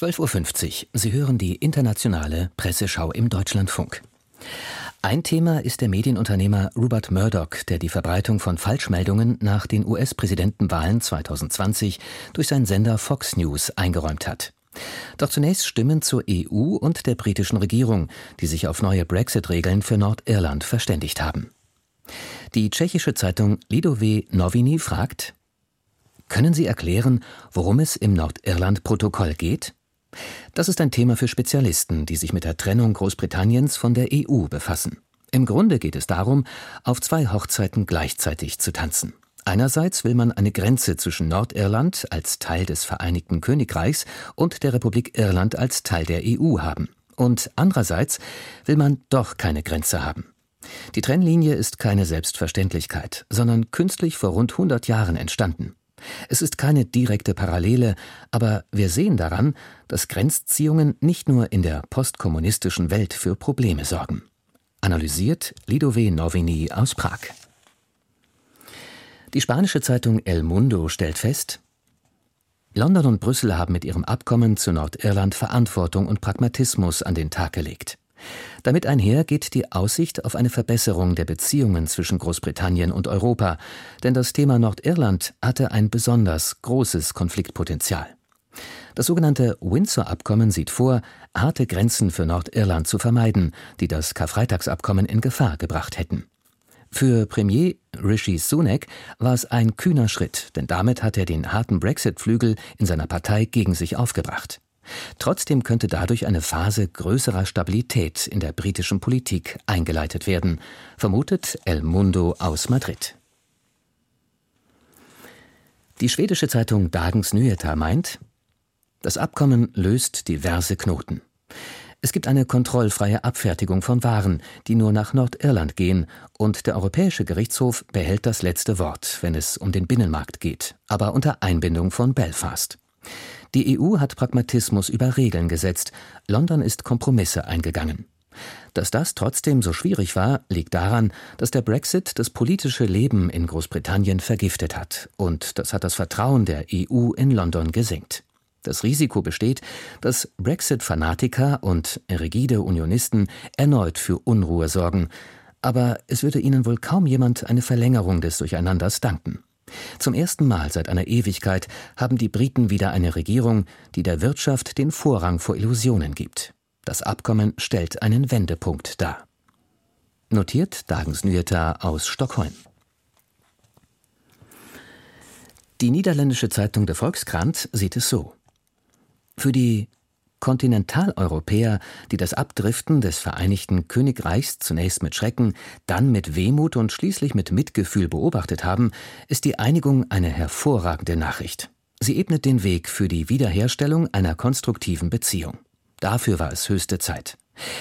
12.50 Uhr. Sie hören die internationale Presseschau im Deutschlandfunk. Ein Thema ist der Medienunternehmer Rupert Murdoch, der die Verbreitung von Falschmeldungen nach den US-Präsidentenwahlen 2020 durch seinen Sender Fox News eingeräumt hat. Doch zunächst Stimmen zur EU und der britischen Regierung, die sich auf neue Brexit-Regeln für Nordirland verständigt haben. Die tschechische Zeitung Lidové Noviny fragt, können Sie erklären, worum es im Nordirland-Protokoll geht? Das ist ein Thema für Spezialisten, die sich mit der Trennung Großbritanniens von der EU befassen. Im Grunde geht es darum, auf zwei Hochzeiten gleichzeitig zu tanzen. Einerseits will man eine Grenze zwischen Nordirland als Teil des Vereinigten Königreichs und der Republik Irland als Teil der EU haben. Und andererseits will man doch keine Grenze haben. Die Trennlinie ist keine Selbstverständlichkeit, sondern künstlich vor rund 100 Jahren entstanden. Es ist keine direkte Parallele, aber wir sehen daran, dass Grenzziehungen nicht nur in der postkommunistischen Welt für Probleme sorgen. Analysiert Lidové Novini aus Prag. Die spanische Zeitung El Mundo stellt fest, London und Brüssel haben mit ihrem Abkommen zu Nordirland Verantwortung und Pragmatismus an den Tag gelegt. Damit einher geht die Aussicht auf eine Verbesserung der Beziehungen zwischen Großbritannien und Europa, denn das Thema Nordirland hatte ein besonders großes Konfliktpotenzial. Das sogenannte Windsor-Abkommen sieht vor, harte Grenzen für Nordirland zu vermeiden, die das Karfreitagsabkommen in Gefahr gebracht hätten. Für Premier Rishi Sunak war es ein kühner Schritt, denn damit hat er den harten Brexit-Flügel in seiner Partei gegen sich aufgebracht. Trotzdem könnte dadurch eine Phase größerer Stabilität in der britischen Politik eingeleitet werden, vermutet El Mundo aus Madrid. Die schwedische Zeitung Dagens Nyheter meint, das Abkommen löst diverse Knoten. Es gibt eine kontrollfreie Abfertigung von Waren, die nur nach Nordirland gehen, und der Europäische Gerichtshof behält das letzte Wort, wenn es um den Binnenmarkt geht, aber unter Einbindung von Belfast. Die EU hat Pragmatismus über Regeln gesetzt, London ist Kompromisse eingegangen. Dass das trotzdem so schwierig war, liegt daran, dass der Brexit das politische Leben in Großbritannien vergiftet hat, und das hat das Vertrauen der EU in London gesenkt. Das Risiko besteht, dass Brexit-Fanatiker und rigide Unionisten erneut für Unruhe sorgen, aber es würde ihnen wohl kaum jemand eine Verlängerung des Durcheinanders danken. Zum ersten Mal seit einer Ewigkeit haben die Briten wieder eine Regierung, die der Wirtschaft den Vorrang vor Illusionen gibt. Das Abkommen stellt einen Wendepunkt dar. Notiert Dagens Nyheter aus Stockholm. Die niederländische Zeitung Der Volkskrant sieht es so. Für die Kontinentaleuropäer, die das Abdriften des Vereinigten Königreichs zunächst mit Schrecken, dann mit Wehmut und schließlich mit Mitgefühl beobachtet haben, ist die Einigung eine hervorragende Nachricht. Sie ebnet den Weg für die Wiederherstellung einer konstruktiven Beziehung. Dafür war es höchste Zeit.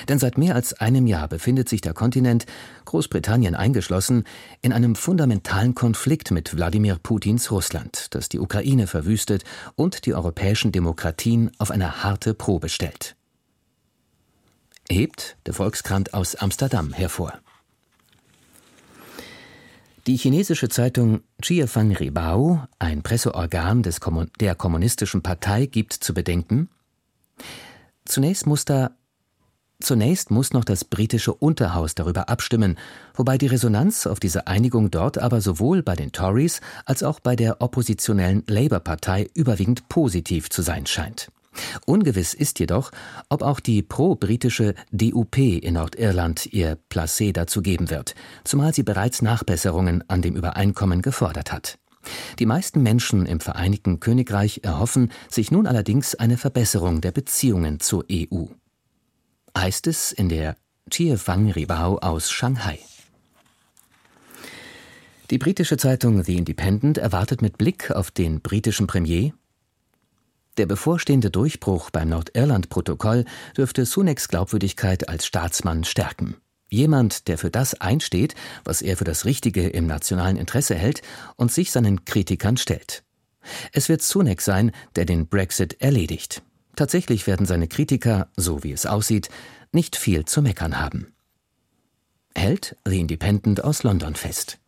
Denn seit mehr als einem Jahr befindet sich der Kontinent, Großbritannien eingeschlossen, in einem fundamentalen Konflikt mit Wladimir Putins Russland, das die Ukraine verwüstet und die europäischen Demokratien auf eine harte Probe stellt. Hebt der Volkskrant aus Amsterdam hervor. Die chinesische Zeitung Chiafang Ribao, ein Presseorgan des Kommun der Kommunistischen Partei, gibt zu bedenken, zunächst muss da Zunächst muss noch das britische Unterhaus darüber abstimmen, wobei die Resonanz auf diese Einigung dort aber sowohl bei den Tories als auch bei der oppositionellen Labour-Partei überwiegend positiv zu sein scheint. Ungewiss ist jedoch, ob auch die pro-britische DUP in Nordirland ihr Placé dazu geben wird, zumal sie bereits Nachbesserungen an dem Übereinkommen gefordert hat. Die meisten Menschen im Vereinigten Königreich erhoffen sich nun allerdings eine Verbesserung der Beziehungen zur EU heißt es in der Chiefang Ribao aus Shanghai. Die britische Zeitung The Independent erwartet mit Blick auf den britischen Premier, der bevorstehende Durchbruch beim Nordirland-Protokoll dürfte Sunaks Glaubwürdigkeit als Staatsmann stärken. Jemand, der für das einsteht, was er für das Richtige im nationalen Interesse hält und sich seinen Kritikern stellt. Es wird Sunak sein, der den Brexit erledigt. Tatsächlich werden seine Kritiker, so wie es aussieht, nicht viel zu meckern haben. Hält The Independent aus London fest.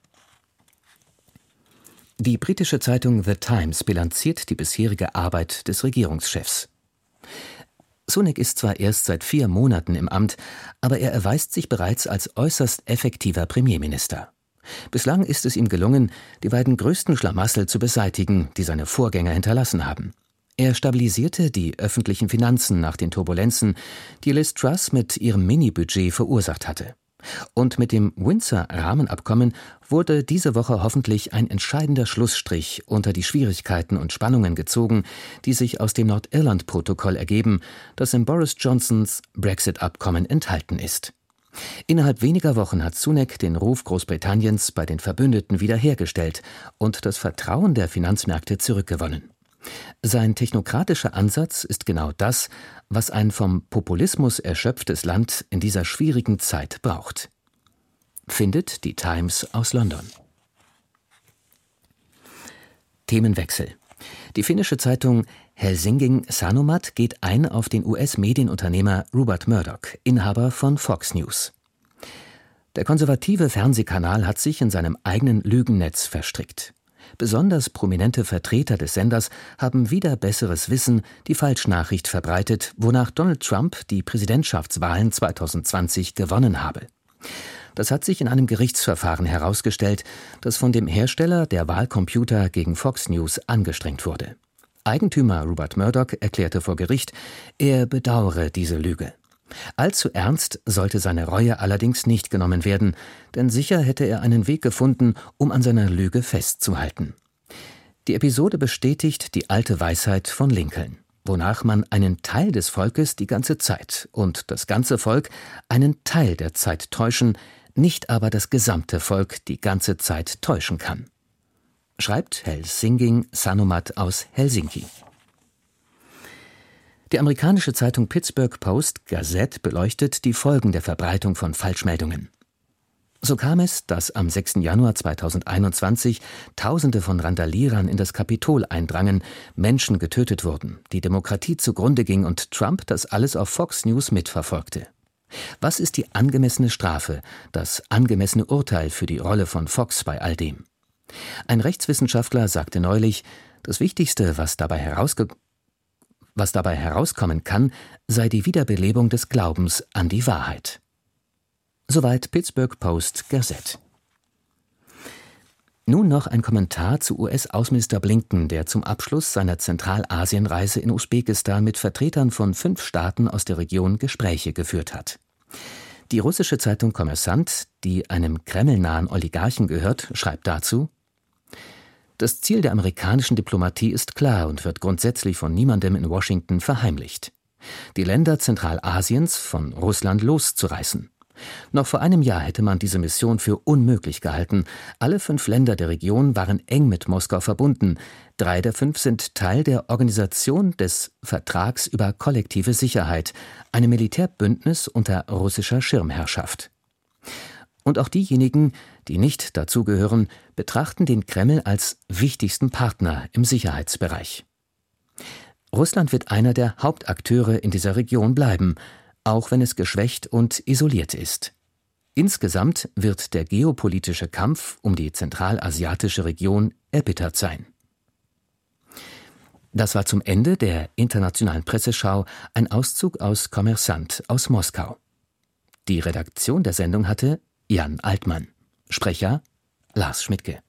Die britische Zeitung The Times bilanziert die bisherige Arbeit des Regierungschefs. Sunak ist zwar erst seit vier Monaten im Amt, aber er erweist sich bereits als äußerst effektiver Premierminister. Bislang ist es ihm gelungen, die beiden größten Schlamassel zu beseitigen, die seine Vorgänger hinterlassen haben. Er stabilisierte die öffentlichen Finanzen nach den Turbulenzen, die Liz Truss mit ihrem Mini-Budget verursacht hatte. Und mit dem Windsor-Rahmenabkommen wurde diese Woche hoffentlich ein entscheidender Schlussstrich unter die Schwierigkeiten und Spannungen gezogen, die sich aus dem Nordirland-Protokoll ergeben, das in Boris Johnsons Brexit-Abkommen enthalten ist. Innerhalb weniger Wochen hat Sunak den Ruf Großbritanniens bei den Verbündeten wiederhergestellt und das Vertrauen der Finanzmärkte zurückgewonnen. Sein technokratischer Ansatz ist genau das, was ein vom Populismus erschöpftes Land in dieser schwierigen Zeit braucht. Findet die Times aus London. Themenwechsel. Die finnische Zeitung Helsingin Sanomat geht ein auf den US-Medienunternehmer Rupert Murdoch, Inhaber von Fox News. Der konservative Fernsehkanal hat sich in seinem eigenen Lügennetz verstrickt. Besonders prominente Vertreter des Senders haben wieder besseres Wissen die Falschnachricht verbreitet, wonach Donald Trump die Präsidentschaftswahlen 2020 gewonnen habe. Das hat sich in einem Gerichtsverfahren herausgestellt, das von dem Hersteller der Wahlcomputer gegen Fox News angestrengt wurde. Eigentümer Rupert Murdoch erklärte vor Gericht, er bedauere diese Lüge. Allzu ernst sollte seine Reue allerdings nicht genommen werden, denn sicher hätte er einen Weg gefunden, um an seiner Lüge festzuhalten. Die Episode bestätigt die alte Weisheit von Lincoln, wonach man einen Teil des Volkes die ganze Zeit und das ganze Volk einen Teil der Zeit täuschen, nicht aber das gesamte Volk die ganze Zeit täuschen kann. Schreibt Helsingin Sanomat aus Helsinki. Die amerikanische Zeitung Pittsburgh Post Gazette beleuchtet die Folgen der Verbreitung von Falschmeldungen. So kam es, dass am 6. Januar 2021 Tausende von Randalierern in das Kapitol eindrangen, Menschen getötet wurden, die Demokratie zugrunde ging und Trump das alles auf Fox News mitverfolgte. Was ist die angemessene Strafe, das angemessene Urteil für die Rolle von Fox bei all dem? Ein Rechtswissenschaftler sagte neulich, das Wichtigste, was dabei herausgekommen was dabei herauskommen kann, sei die Wiederbelebung des Glaubens an die Wahrheit. Soweit Pittsburgh Post Gazette. Nun noch ein Kommentar zu US-Außenminister Blinken, der zum Abschluss seiner Zentralasienreise in Usbekistan mit Vertretern von fünf Staaten aus der Region Gespräche geführt hat. Die russische Zeitung Kommersant, die einem kremlnahen Oligarchen gehört, schreibt dazu das Ziel der amerikanischen Diplomatie ist klar und wird grundsätzlich von niemandem in Washington verheimlicht. Die Länder Zentralasiens von Russland loszureißen. Noch vor einem Jahr hätte man diese Mission für unmöglich gehalten. Alle fünf Länder der Region waren eng mit Moskau verbunden. Drei der fünf sind Teil der Organisation des Vertrags über kollektive Sicherheit, einem Militärbündnis unter russischer Schirmherrschaft. Und auch diejenigen, die nicht dazugehören, betrachten den Kreml als wichtigsten Partner im Sicherheitsbereich. Russland wird einer der Hauptakteure in dieser Region bleiben, auch wenn es geschwächt und isoliert ist. Insgesamt wird der geopolitische Kampf um die zentralasiatische Region erbittert sein. Das war zum Ende der internationalen Presseschau ein Auszug aus Kommersant aus Moskau. Die Redaktion der Sendung hatte Jan Altmann. Sprecher Lars Schmidtke.